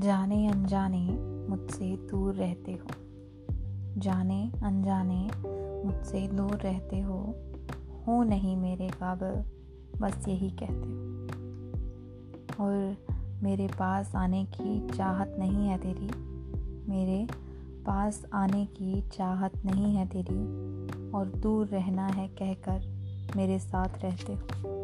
जाने अनजाने मुझसे दूर रहते हो। जाने अनजाने मुझसे दूर रहते हो। हो नहीं मेरे काबिल, बस यही कहते हो। और मेरे पास आने की चाहत नहीं है तेरी। मेरे पास आने की चाहत नहीं है तेरी। और दूर रहना है कहकर मेरे साथ रहते हो।